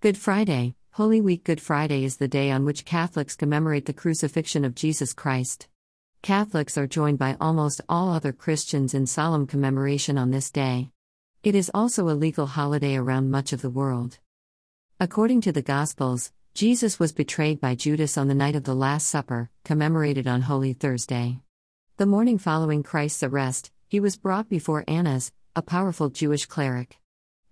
Good Friday, Holy Week Good Friday is the day on which Catholics commemorate the crucifixion of Jesus Christ. Catholics are joined by almost all other Christians in solemn commemoration on this day. It is also a legal holiday around much of the world. According to the Gospels, Jesus was betrayed by Judas on the night of the Last Supper, commemorated on Holy Thursday. The morning following Christ's arrest, he was brought before Annas, a powerful Jewish cleric.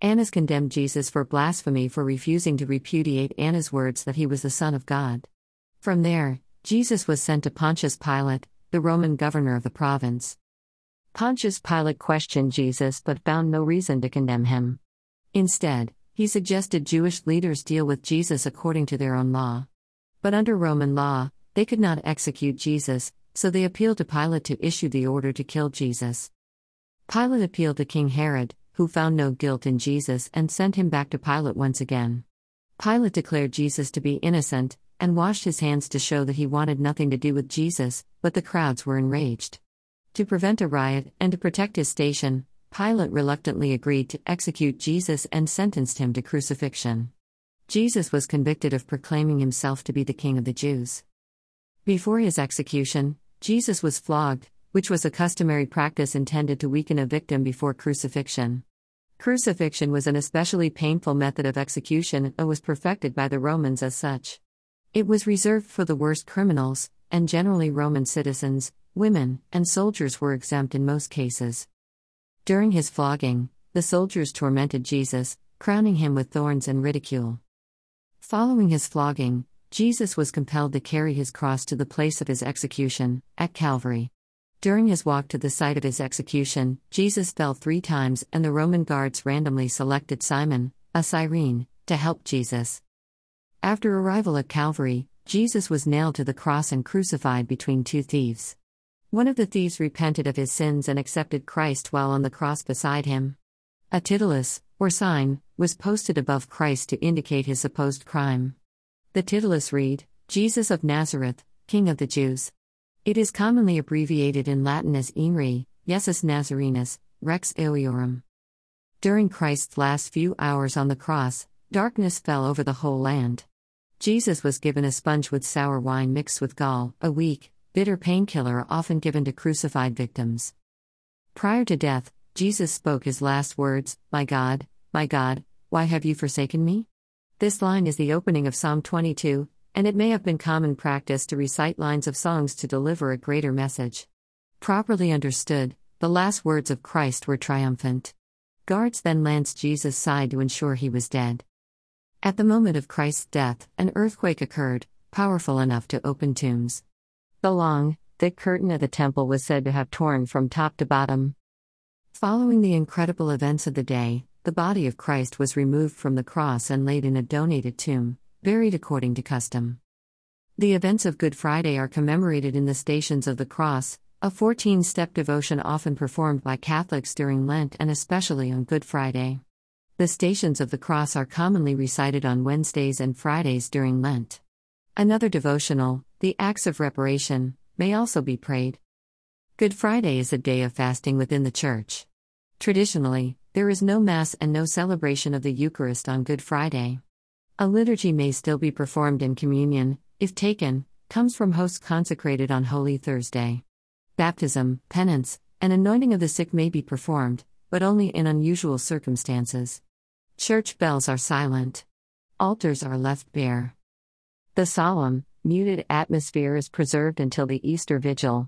Annas condemned Jesus for blasphemy for refusing to repudiate Anna's words that he was the Son of God. From there, Jesus was sent to Pontius Pilate, the Roman governor of the province. Pontius Pilate questioned Jesus but found no reason to condemn him. Instead, he suggested Jewish leaders deal with Jesus according to their own law. But under Roman law, they could not execute Jesus, so they appealed to Pilate to issue the order to kill Jesus. Pilate appealed to King Herod, who found no guilt in Jesus and sent him back to Pilate once again. Pilate declared Jesus to be innocent, and washed his hands to show that he wanted nothing to do with Jesus, but the crowds were enraged. To prevent a riot and to protect his station, Pilate reluctantly agreed to execute Jesus and sentenced him to crucifixion. Jesus was convicted of proclaiming himself to be the King of the Jews. Before his execution, Jesus was flogged, which was a customary practice intended to weaken a victim before crucifixion. Crucifixion was an especially painful method of execution and was perfected by the Romans as such. It was reserved for the worst criminals, and generally Roman citizens, women, and soldiers were exempt in most cases. During his flogging, the soldiers tormented Jesus, crowning him with thorns and ridicule. Following his flogging, Jesus was compelled to carry his cross to the place of his execution, at Calvary. During his walk to the site of his execution, Jesus fell three times, and the Roman guards randomly selected Simon, a Cyrene, to help Jesus. After arrival at Calvary, Jesus was nailed to the cross and crucified between two thieves. One of the thieves repented of his sins and accepted Christ while on the cross beside him. A titulus, or sign, was posted above Christ to indicate his supposed crime. The titulus read, Jesus of Nazareth, King of the Jews. It is commonly abbreviated in Latin as INRI, Jesus Nazarenus, Rex Iudaeorum. During Christ's last few hours on the cross, darkness fell over the whole land. Jesus was given a sponge with sour wine mixed with gall, a weak, bitter painkiller often given to crucified victims. Prior to death, Jesus spoke his last words My God, my God, why have you forsaken me? This line is the opening of Psalm 22, and it may have been common practice to recite lines of songs to deliver a greater message. Properly understood, the last words of Christ were triumphant. Guards then lanced Jesus' side to ensure he was dead. At the moment of Christ's death, an earthquake occurred, powerful enough to open tombs. The long, thick curtain of the temple was said to have torn from top to bottom. Following the incredible events of the day, the body of Christ was removed from the cross and laid in a donated tomb, buried according to custom. The events of Good Friday are commemorated in the Stations of the Cross, a 14 step devotion often performed by Catholics during Lent and especially on Good Friday. The Stations of the Cross are commonly recited on Wednesdays and Fridays during Lent. Another devotional, the Acts of Reparation, may also be prayed. Good Friday is a day of fasting within the Church. Traditionally, there is no Mass and no celebration of the Eucharist on Good Friday. A liturgy may still be performed in communion, if taken, comes from hosts consecrated on Holy Thursday. Baptism, penance, and anointing of the sick may be performed, but only in unusual circumstances. Church bells are silent. Altars are left bare. The solemn, muted atmosphere is preserved until the Easter Vigil.